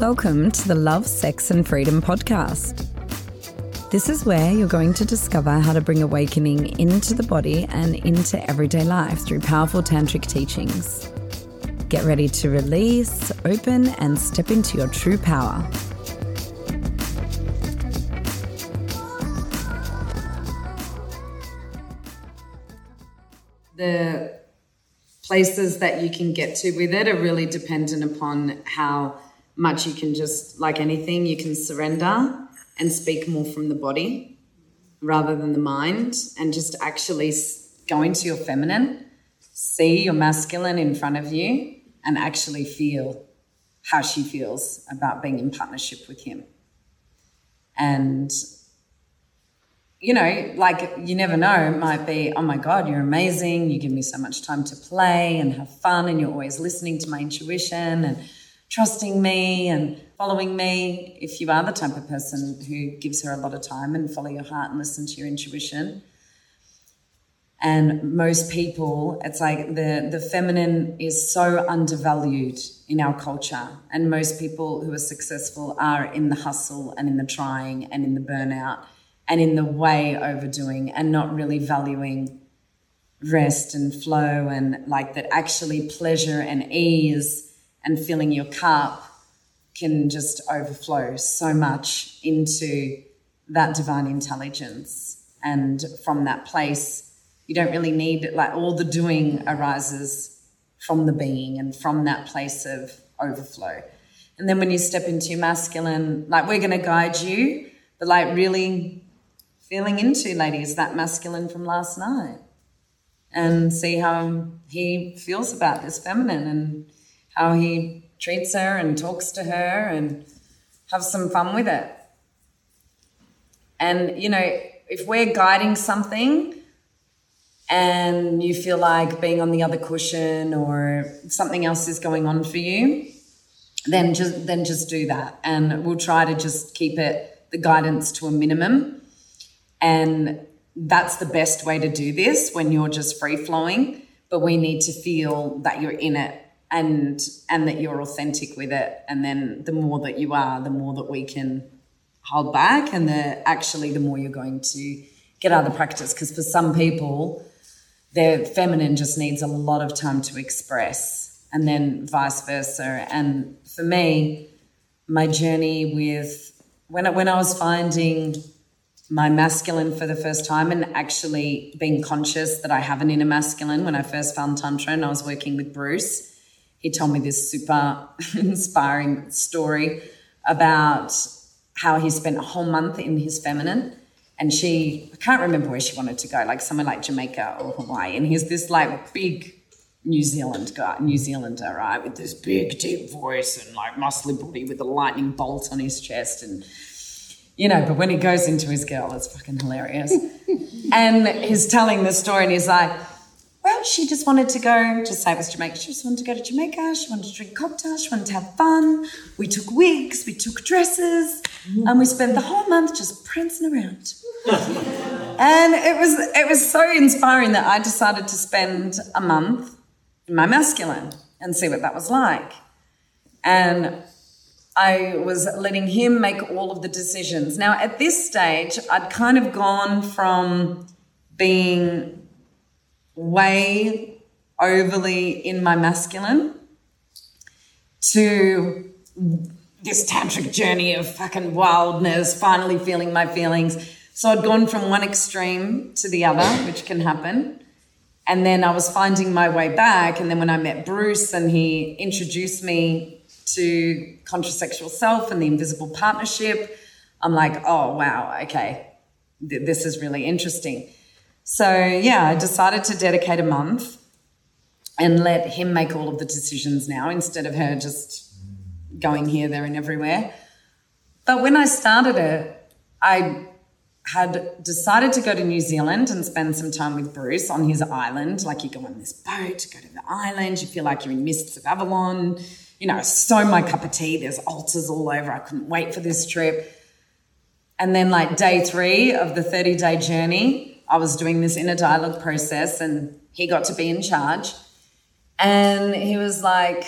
Welcome to the Love, Sex and Freedom podcast. This is where you're going to discover how to bring awakening into the body and into everyday life through powerful tantric teachings. Get ready to release, open, and step into your true power. the places that you can get to with it are really dependent upon how much you can just, like anything, you can surrender and speak more from the body rather than the mind and just actually go into your feminine, see your masculine in front of you, and actually feel how she feels about being in partnership with him. And you know, like you never know, it might be, oh my God, you're amazing. You give me so much time to play and have fun, and you're always listening to my intuition and trusting me and following me. If you are the type of person who gives her a lot of time and follow your heart and listen to your intuition. And most people, it's like the, the feminine is so undervalued in our culture. And most people who are successful are in the hustle and in the trying and in the burnout and in the way overdoing and not really valuing rest and flow and like that actually pleasure and ease and filling your cup can just overflow so much into that divine intelligence and from that place you don't really need it. like all the doing arises from the being and from that place of overflow and then when you step into your masculine like we're going to guide you but like really feeling into, ladies, that masculine from last night and see how he feels about this feminine and how he treats her and talks to her and have some fun with it. And, you know, if we're guiding something and you feel like being on the other cushion or something else is going on for you, then just then just do that. And we'll try to just keep it the guidance to a minimum and that's the best way to do this when you're just free flowing. But we need to feel that you're in it and and that you're authentic with it. And then the more that you are, the more that we can hold back and the actually the more you're going to get out of the practice. Because for some people, their feminine just needs a lot of time to express and then vice versa. And for me, my journey with when I, when I was finding my masculine for the first time and actually being conscious that I have an inner masculine. When I first found Tantra and I was working with Bruce, he told me this super inspiring story about how he spent a whole month in his feminine. And she, I can't remember where she wanted to go, like somewhere like Jamaica or Hawaii. And he's this like big New Zealand guy, New Zealander, right, with this big deep voice and like muscly body with a lightning bolt on his chest and you know, but when he goes into his girl, it's fucking hilarious. and he's telling the story and he's like, well, she just wanted to go, just say it was Jamaica, she just wanted to go to Jamaica, she wanted to drink cocktails, she wanted to have fun. We took wigs, we took dresses, and we spent the whole month just prancing around. and it was it was so inspiring that I decided to spend a month in my masculine and see what that was like. And I was letting him make all of the decisions. Now, at this stage, I'd kind of gone from being way overly in my masculine to this tantric journey of fucking wildness, finally feeling my feelings. So I'd gone from one extreme to the other, which can happen. And then I was finding my way back. And then when I met Bruce and he introduced me to contrasexual self and the invisible partnership, I'm like, oh, wow, okay, th- this is really interesting. So, yeah, I decided to dedicate a month and let him make all of the decisions now instead of her just going here, there, and everywhere. But when I started it, I had decided to go to New Zealand and spend some time with Bruce on his island. Like you go on this boat, go to the island, you feel like you're in Mists of Avalon you know, so my cup of tea. There's altars all over. I couldn't wait for this trip. And then, like day three of the 30 day journey, I was doing this inner dialogue process, and he got to be in charge. And he was like,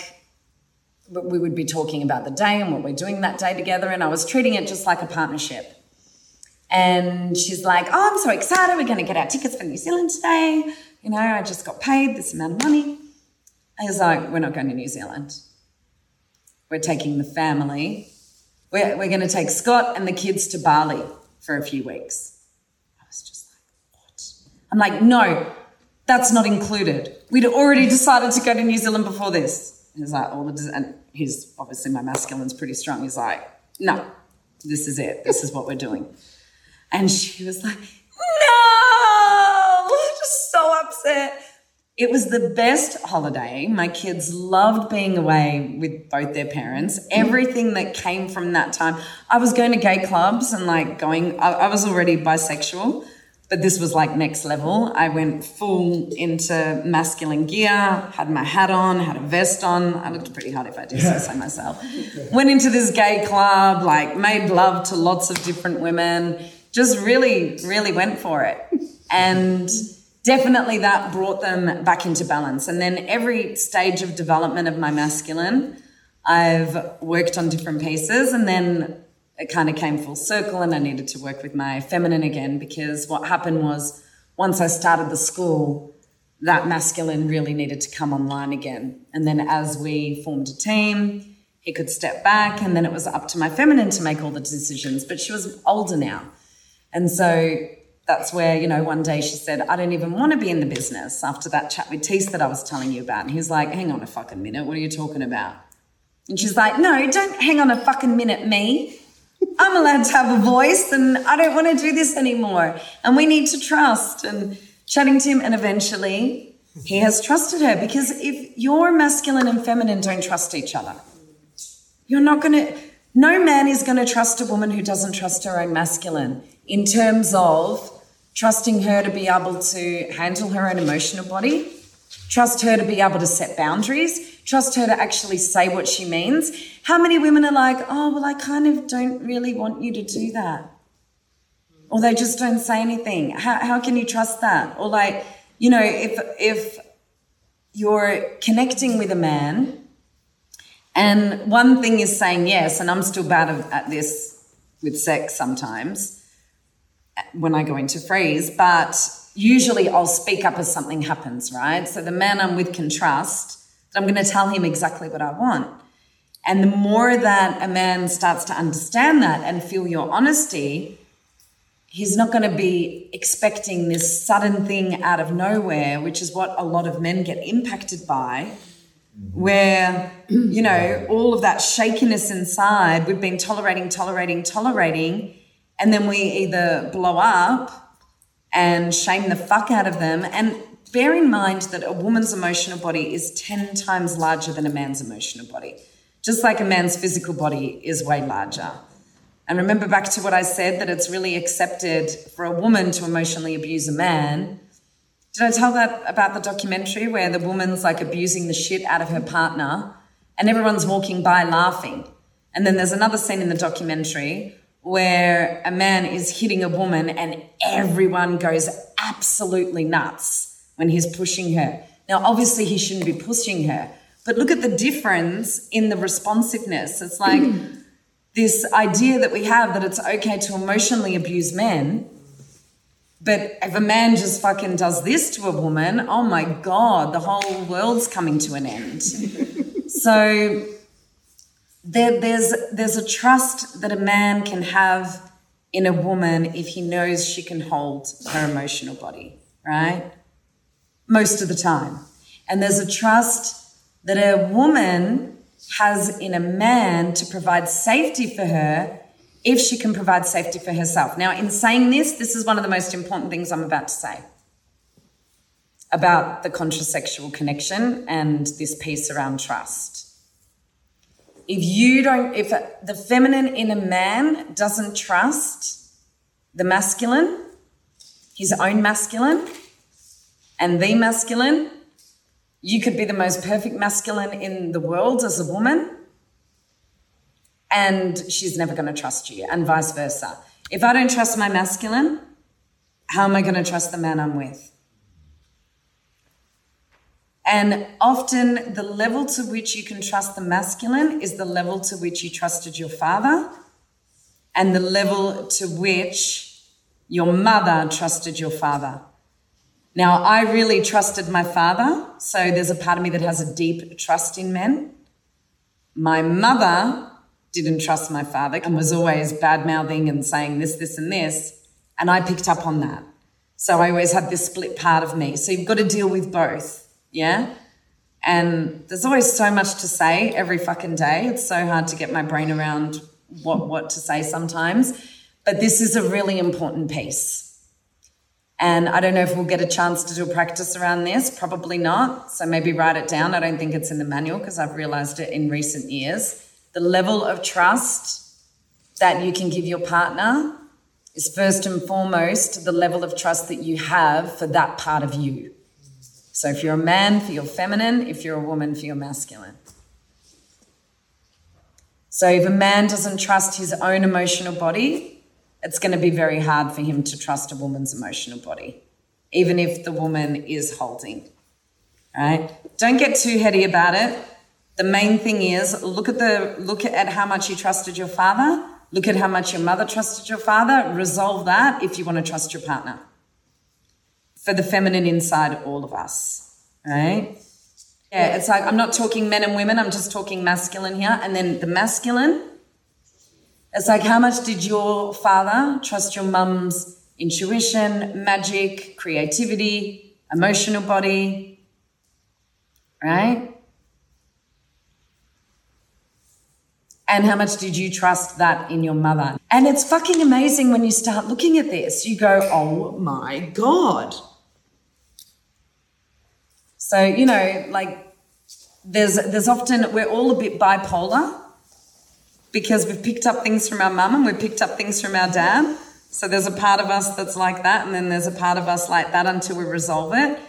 we would be talking about the day and what we're doing that day together. And I was treating it just like a partnership. And she's like, Oh, I'm so excited. We're going to get our tickets for New Zealand today. You know, I just got paid this amount of money. I was like, We're not going to New Zealand. We're taking the family. We're, we're going to take Scott and the kids to Bali for a few weeks. I was just like, What? I'm like, No, that's not included. We'd already decided to go to New Zealand before this. He's like, all the, and he's obviously my masculine's pretty strong. He's like, no, this is it. This is what we're doing. And she was like, no, just so upset. It was the best holiday. My kids loved being away with both their parents. Everything that came from that time. I was going to gay clubs and like going, I, I was already bisexual but this was like next level. I went full into masculine gear, had my hat on, had a vest on. I looked pretty hot if I do say so myself. Went into this gay club, like made love to lots of different women, just really, really went for it. And definitely that brought them back into balance. And then every stage of development of my masculine, I've worked on different pieces and then it kind of came full circle and I needed to work with my feminine again because what happened was once I started the school, that masculine really needed to come online again. And then as we formed a team, he could step back and then it was up to my feminine to make all the decisions. But she was older now. And so that's where, you know, one day she said, I don't even want to be in the business after that chat with Teese that I was telling you about. And he's like, hang on a fucking minute, what are you talking about? And she's like, no, don't hang on a fucking minute, me. I'm allowed to have a voice and I don't want to do this anymore. And we need to trust. And chatting to him, and eventually he has trusted her because if your masculine and feminine don't trust each other, you're not going to, no man is going to trust a woman who doesn't trust her own masculine in terms of trusting her to be able to handle her own emotional body, trust her to be able to set boundaries, trust her to actually say what she means. How many women are like, oh, well, I kind of don't really want you to do that? Or they just don't say anything. How, how can you trust that? Or like, you know, if, if you're connecting with a man and one thing is saying yes, and I'm still bad at this with sex sometimes when I go into freeze, but usually I'll speak up as something happens, right? So the man I'm with can trust I'm going to tell him exactly what I want. And the more that a man starts to understand that and feel your honesty, he's not going to be expecting this sudden thing out of nowhere, which is what a lot of men get impacted by, mm-hmm. where, you know, all of that shakiness inside, we've been tolerating, tolerating, tolerating, and then we either blow up and shame the fuck out of them. And bear in mind that a woman's emotional body is 10 times larger than a man's emotional body, just like a man's physical body is way larger. And remember back to what I said that it's really accepted for a woman to emotionally abuse a man. Did I tell that about the documentary where the woman's like abusing the shit out of her partner and everyone's walking by laughing? And then there's another scene in the documentary where a man is hitting a woman and everyone goes absolutely nuts when he's pushing her. Now, obviously, he shouldn't be pushing her, but look at the difference in the responsiveness. It's like this idea that we have that it's okay to emotionally abuse men. But if a man just fucking does this to a woman, oh my God, the whole world's coming to an end. so there, there's, there's a trust that a man can have in a woman if he knows she can hold her emotional body, right? Most of the time. And there's a trust that a woman has in a man to provide safety for her if she can provide safety for herself. Now, in saying this, this is one of the most important things I'm about to say about the contrasexual connection and this piece around trust. If you don't, if the feminine in a man doesn't trust the masculine, his own masculine, and the masculine, you could be the most perfect masculine in the world as a woman, and she's never going to trust you, and vice versa. If I don't trust my masculine, how am I going to trust the man I'm with? And often the level to which you can trust the masculine is the level to which you trusted your father and the level to which your mother trusted your father. Now, I really trusted my father, so there's a part of me that has a deep trust in men. My mother didn't trust my father and was always bad mouthing and saying this, this, and this. And I picked up on that. So I always had this split part of me. So you've got to deal with both. Yeah. And there's always so much to say every fucking day. It's so hard to get my brain around what, what to say sometimes. But this is a really important piece. And I don't know if we'll get a chance to do a practice around this. Probably not. So maybe write it down. I don't think it's in the manual because I've realized it in recent years. The level of trust that you can give your partner is first and foremost the level of trust that you have for that part of you. So if you're a man, for your feminine, if you're a woman, for your masculine. So if a man doesn't trust his own emotional body, it's going to be very hard for him to trust a woman's emotional body, even if the woman is holding. Right? Don't get too heady about it. The main thing is look at the look at how much you trusted your father, look at how much your mother trusted your father, resolve that if you want to trust your partner for the feminine inside all of us, right? Yeah, it's like I'm not talking men and women, I'm just talking masculine here. And then the masculine, it's like how much did your father trust your mum's intuition, magic, creativity, emotional body, right? And how much did you trust that in your mother? And it's fucking amazing when you start looking at this. You go, oh my God. So, you know, like there's there's often we're all a bit bipolar because we've picked up things from our mum and we've picked up things from our dad. So there's a part of us that's like that, and then there's a part of us like that until we resolve it.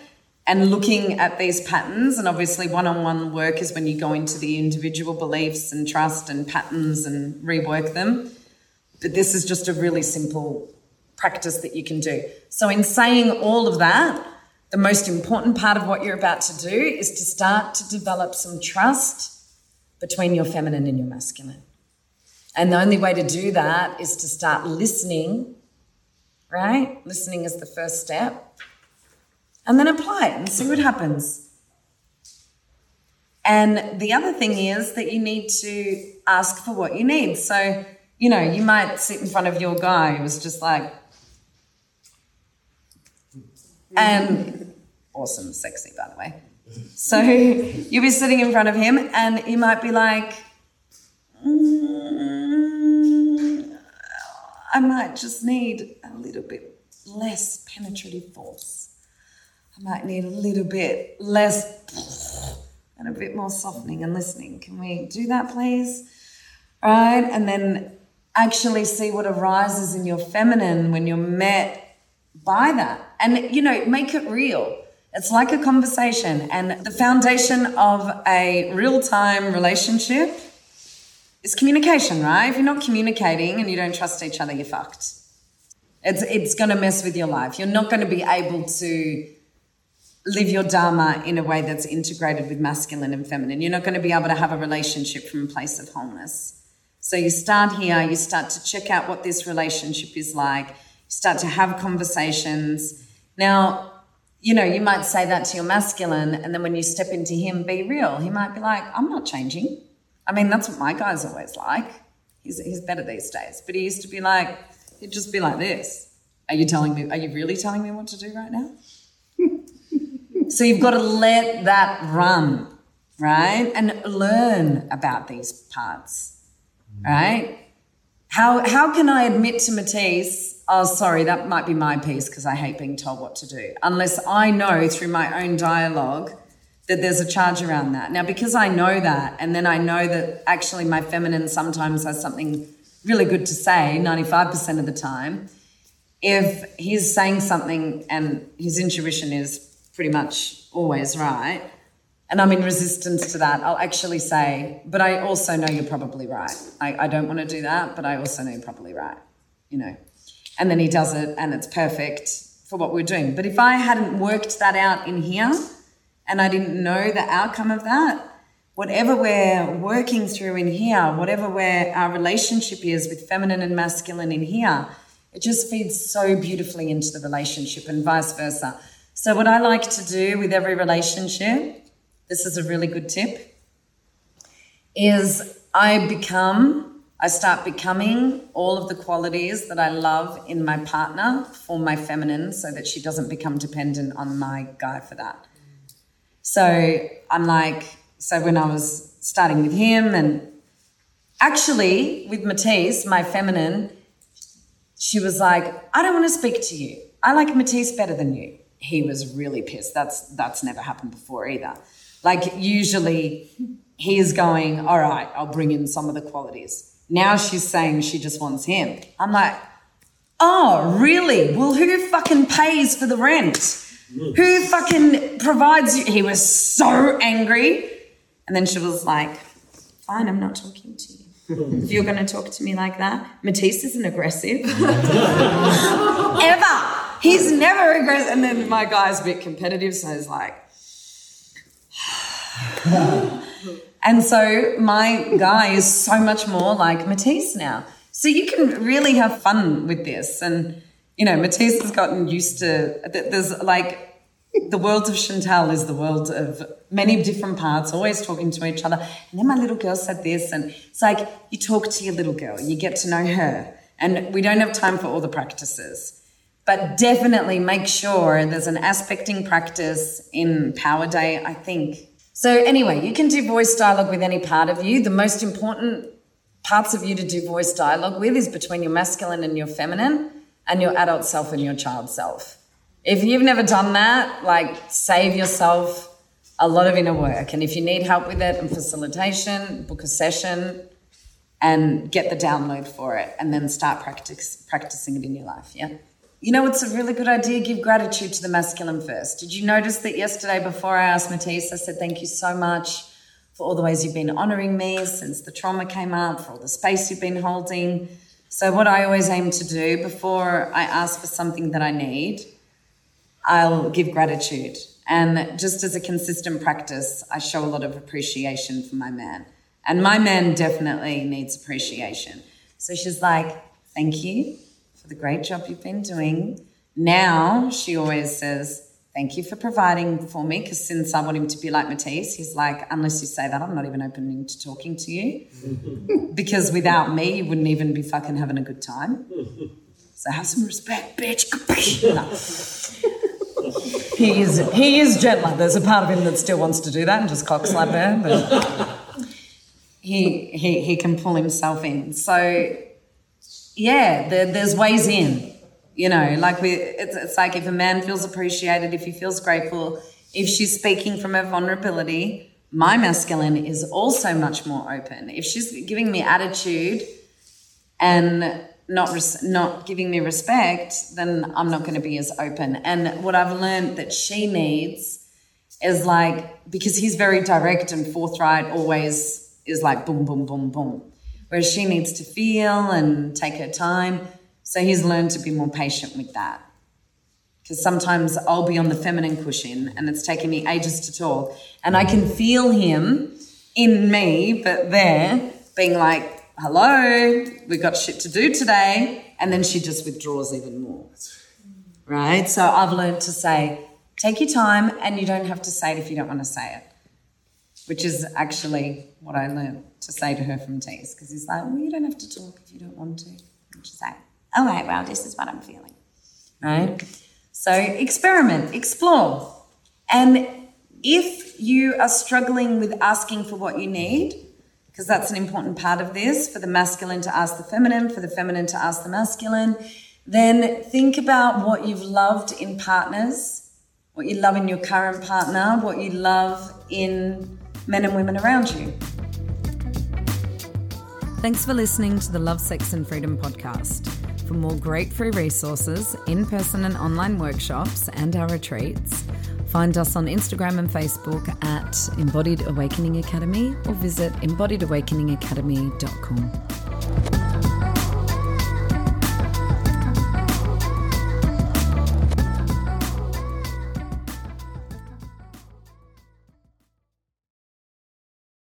And looking at these patterns and obviously one-on-one work is when you go into the individual beliefs and trust and patterns and rework them. But this is just a really simple practice that you can do. So in saying all of that the most important part of what you're about to do is to start to develop some trust between your feminine and your masculine and the only way to do that is to start listening right listening is the first step and then apply it and see what happens. And the other thing is that you need to ask for what you need. So, you know, you might sit in front of your guy who's just like, and awesome, sexy, by the way. So you'll be sitting in front of him and he might be like, mm, I might just need a little bit less penetrative force. I might need a little bit less and a bit more softening and listening. Can we do that, please? Right? And then actually see what arises in your feminine when you're met by that. And, you know, make it real. It's like a conversation. And the foundation of a real time relationship is communication, right? If you're not communicating and you don't trust each other, you're fucked. It's, it's going to mess with your life. You're not going to be able to live your dharma in a way that's integrated with masculine and feminine. You're not going to be able to have a relationship from a place of wholeness. So you start here, you start to check out what this relationship is like, you start to have conversations. Now, you know, you might say that to your masculine, and then when you step into him, be real. He might be like, I'm not changing. I mean, that's what my guy's always like. He's, he's better these days. But he used to be like, he'd just be like this. Are you telling me, are you really telling me what to do right now? So you've got to let that run, right? And learn about these parts, right? How, how can I admit to Matisse, oh, sorry, that might be my piece because I hate being told what to do, unless I know through my own dialogue that there's a charge around that. Now, because I know that, and then I know that actually my feminine sometimes has something really good to say 95% of the time, if he's saying something and his intuition is pretty much always right. And I'm in resistance to that. I'll actually say, but I also know you're probably right. I, I don't want to do that, but I also know you're probably right, you know. And then he does it and it's perfect for what we're doing. But if I hadn't worked that out in here and I didn't know the outcome of that, whatever we're working through in here, whatever where our relationship is with feminine and masculine in here, it just feeds so beautifully into the relationship and vice versa. So, what I like to do with every relationship, this is a really good tip, is I become, I start becoming all of the qualities that I love in my partner for my feminine so that she doesn't become dependent on my guy for that. So, I'm like, so when I was starting with him and actually with Matisse, my feminine, she was like, I don't want to speak to you. I like Matisse better than you. He was really pissed. That's that's never happened before either. Like usually he's going, all right, I'll bring in some of the qualities. Now she's saying she just wants him. I'm like, oh, really? Well, who fucking pays for the rent? Who fucking provides you? He was so angry. And then she was like, fine, I'm not talking to you if you're going to talk to me like that. Matisse isn't aggressive. Ever. He's never aggressive. And then my guy's a bit competitive, so he's like, and so my guy is so much more like Matisse now. So you can really have fun with this. And, you know, Matisse has gotten used to, there's like, the world of Chantal is the world of many different parts, always talking to each other. And then my little girl said this, and it's like you talk to your little girl, you get to know her, and we don't have time for all the practices. But definitely make sure there's an aspecting practice in Power Day, I think. So, anyway, you can do voice dialogue with any part of you. The most important parts of you to do voice dialogue with is between your masculine and your feminine, and your adult self and your child self. If you've never done that, like save yourself a lot of inner work. And if you need help with it and facilitation, book a session and get the download for it and then start practice, practicing it in your life. Yeah. You know, it's a really good idea. Give gratitude to the masculine first. Did you notice that yesterday before I asked Matisse, I said, Thank you so much for all the ways you've been honoring me since the trauma came up, for all the space you've been holding. So, what I always aim to do before I ask for something that I need I'll give gratitude. And just as a consistent practice, I show a lot of appreciation for my man. And my man definitely needs appreciation. So she's like, Thank you for the great job you've been doing. Now she always says, Thank you for providing for me. Because since I want him to be like Matisse, he's like, Unless you say that, I'm not even opening to talking to you. because without me, you wouldn't even be fucking having a good time. So have some respect, bitch. no he is he is gentler. There's a part of him that still wants to do that and just cock slap her, but he he he can pull himself in. So yeah, there, there's ways in. You know, like we, it's, it's like if a man feels appreciated, if he feels grateful, if she's speaking from her vulnerability, my masculine is also much more open. If she's giving me attitude and not res- not giving me respect, then I'm not going to be as open. And what I've learned that she needs is like because he's very direct and forthright, always is like boom, boom, boom, boom. Whereas she needs to feel and take her time. So he's learned to be more patient with that. Because sometimes I'll be on the feminine cushion and it's taking me ages to talk, and I can feel him in me, but there being like, hello, we've got shit to do today. And then she just withdraws even more. Right? So I've learned to say, take your time and you don't have to say it if you don't want to say it. Which is actually what I learned to say to her from Tees, because he's like, well, you don't have to talk if you don't want to. And she's like, all right, well, this is what I'm feeling. Right? So experiment, explore. And if you are struggling with asking for what you need, because that's an important part of this for the masculine to ask the feminine, for the feminine to ask the masculine. Then think about what you've loved in partners, what you love in your current partner, what you love in men and women around you. Thanks for listening to the Love, Sex and Freedom podcast. For more great free resources, in person and online workshops, and our retreats, Find us on Instagram and Facebook at Embodied Awakening Academy or visit embodiedawakeningacademy.com.